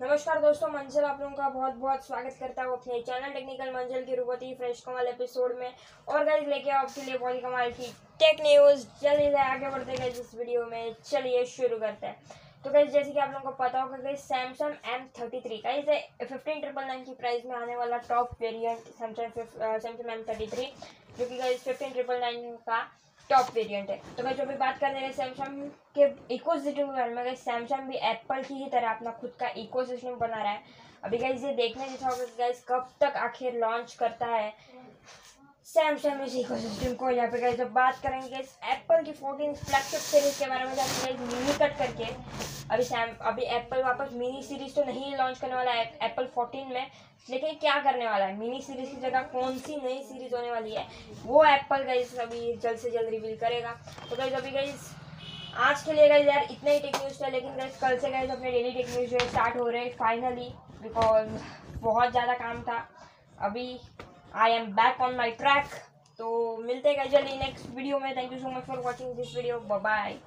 नमस्कार दोस्तों, मंजिल आप लोगों का बहुत बहुत स्वागत करता हूँ अपने चैनल टेक्निकल मंजिल की बहुत ही फ्रेश कमाल एपिसोड में। और गाइस लेके आओ आपके लिए बहुत ही कमाल की टेक न्यूज़ जल्दी से आगे बढ़ते गए इस वीडियो में। चलिए शुरू करते हैं। तो गाइस जैसे कि आप लोगों को पता होगा guys Samsung M thirty three guys fifteen triple nine की प्राइस में आने वाला top variant Samsung Samsung M thirty three जो कि गाइस फिफ्टीन ट्रिपल नाइन का टॉप वेरिएंट है। तो मैं जो भी बात कर रहे सैमसंग के इको सिस्टम के बारे में सैमसंग भी एप्पल की ही तरह अपना खुद का इको सिस्टम बना रहा है। अभी गाइज़ ये देखने जैसा होगा गाइज़ कब तक आखिर लॉन्च करता है। सैमसंग इस इको सिस्टम को यहाँ पे जब बात करेंगे इस एप्पल की फोर्टीन फ्लैगशिप सीरीज़ के बारे में गाइज़ मिनी कट करके अभी सैम अभी एप्पल वापस मिनी सीरीज़ तो नहीं लॉन्च करने वाला है एप्पल फोर्टीन में। लेकिन क्या करने वाला है? मिनी सीरीज़ की जगह कौन सी नई सीरीज़ होने वाली है, वो एप्पल गाइज़ अभी जल्द से जल्द रिवील करेगा। तो गाइज़ अभी गाइज़ आज के लिए गाइज़ यार इतना ही टेक न्यूज़ था, लेकिन गाइज़ कल से गाइज़ अपने डेली टेक न्यूज़ जो है स्टार्ट हो रहे हैं फाइनली बिकॉज़ बहुत ज़्यादा काम था। अभी I am back on my track तो मिलते हैं जल्दी नेक्स्ट वीडियो में. Thank you so much for watching this video bye